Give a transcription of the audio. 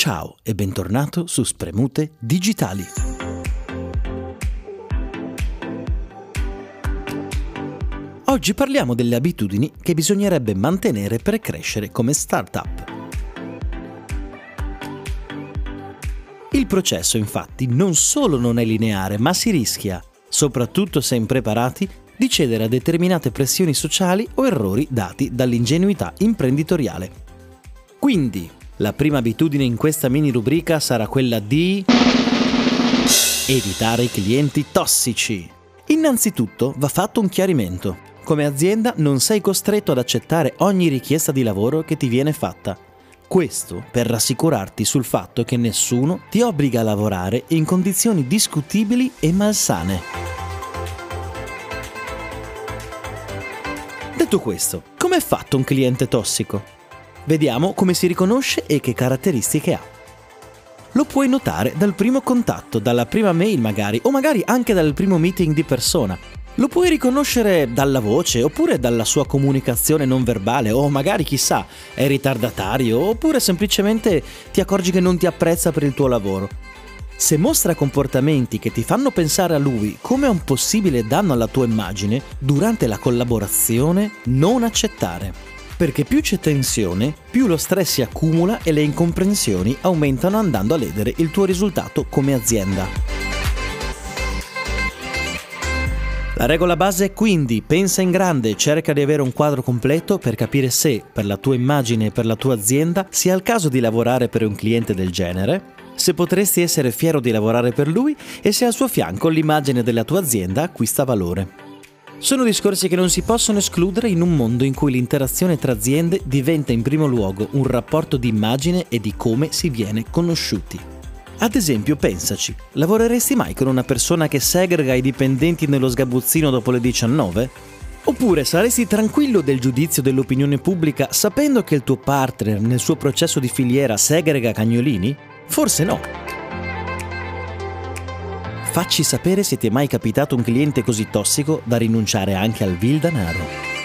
Ciao e bentornato su Spremute Digitali. Oggi parliamo delle abitudini che bisognerebbe mantenere per crescere come startup. Il processo infatti non solo non è lineare, ma si rischia, soprattutto se impreparati, di cedere a determinate pressioni sociali o errori dati dall'ingenuità imprenditoriale. Quindi, la prima abitudine in questa mini rubrica sarà quella di evitare i clienti tossici. Innanzitutto va fatto un chiarimento. Come azienda non sei costretto ad accettare ogni richiesta di lavoro che ti viene fatta. Questo per rassicurarti sul fatto che nessuno ti obbliga a lavorare in condizioni discutibili e malsane. Detto questo, com'è fatto un cliente tossico? Vediamo come si riconosce e che caratteristiche ha. Lo puoi notare dal primo contatto, dalla prima mail magari, o magari anche dal primo meeting di persona. Lo puoi riconoscere dalla voce, oppure dalla sua comunicazione non verbale, o magari chissà, è ritardatario, oppure semplicemente ti accorgi che non ti apprezza per il tuo lavoro. Se mostra comportamenti che ti fanno pensare a lui come a un possibile danno alla tua immagine, durante la collaborazione non accettare perché più c'è tensione, più lo stress si accumula e le incomprensioni aumentano andando a ledere il tuo risultato come azienda. La regola base è quindi pensa in grande, cerca di avere un quadro completo per capire se, per la tua immagine e per la tua azienda, sia il caso di lavorare per un cliente del genere, se potresti essere fiero di lavorare per lui e se al suo fianco l'immagine della tua azienda acquista valore. Sono discorsi che non si possono escludere in un mondo in cui l'interazione tra aziende diventa in primo luogo un rapporto di immagine e di come si viene conosciuti. Ad esempio, pensaci, lavoreresti mai con una persona che segrega i dipendenti nello sgabuzzino dopo le 19? Oppure saresti tranquillo del giudizio dell'opinione pubblica sapendo che il tuo partner nel suo processo di filiera segrega cagnolini? Forse no. Facci sapere se ti è mai capitato un cliente così tossico da rinunciare anche al vil danaro.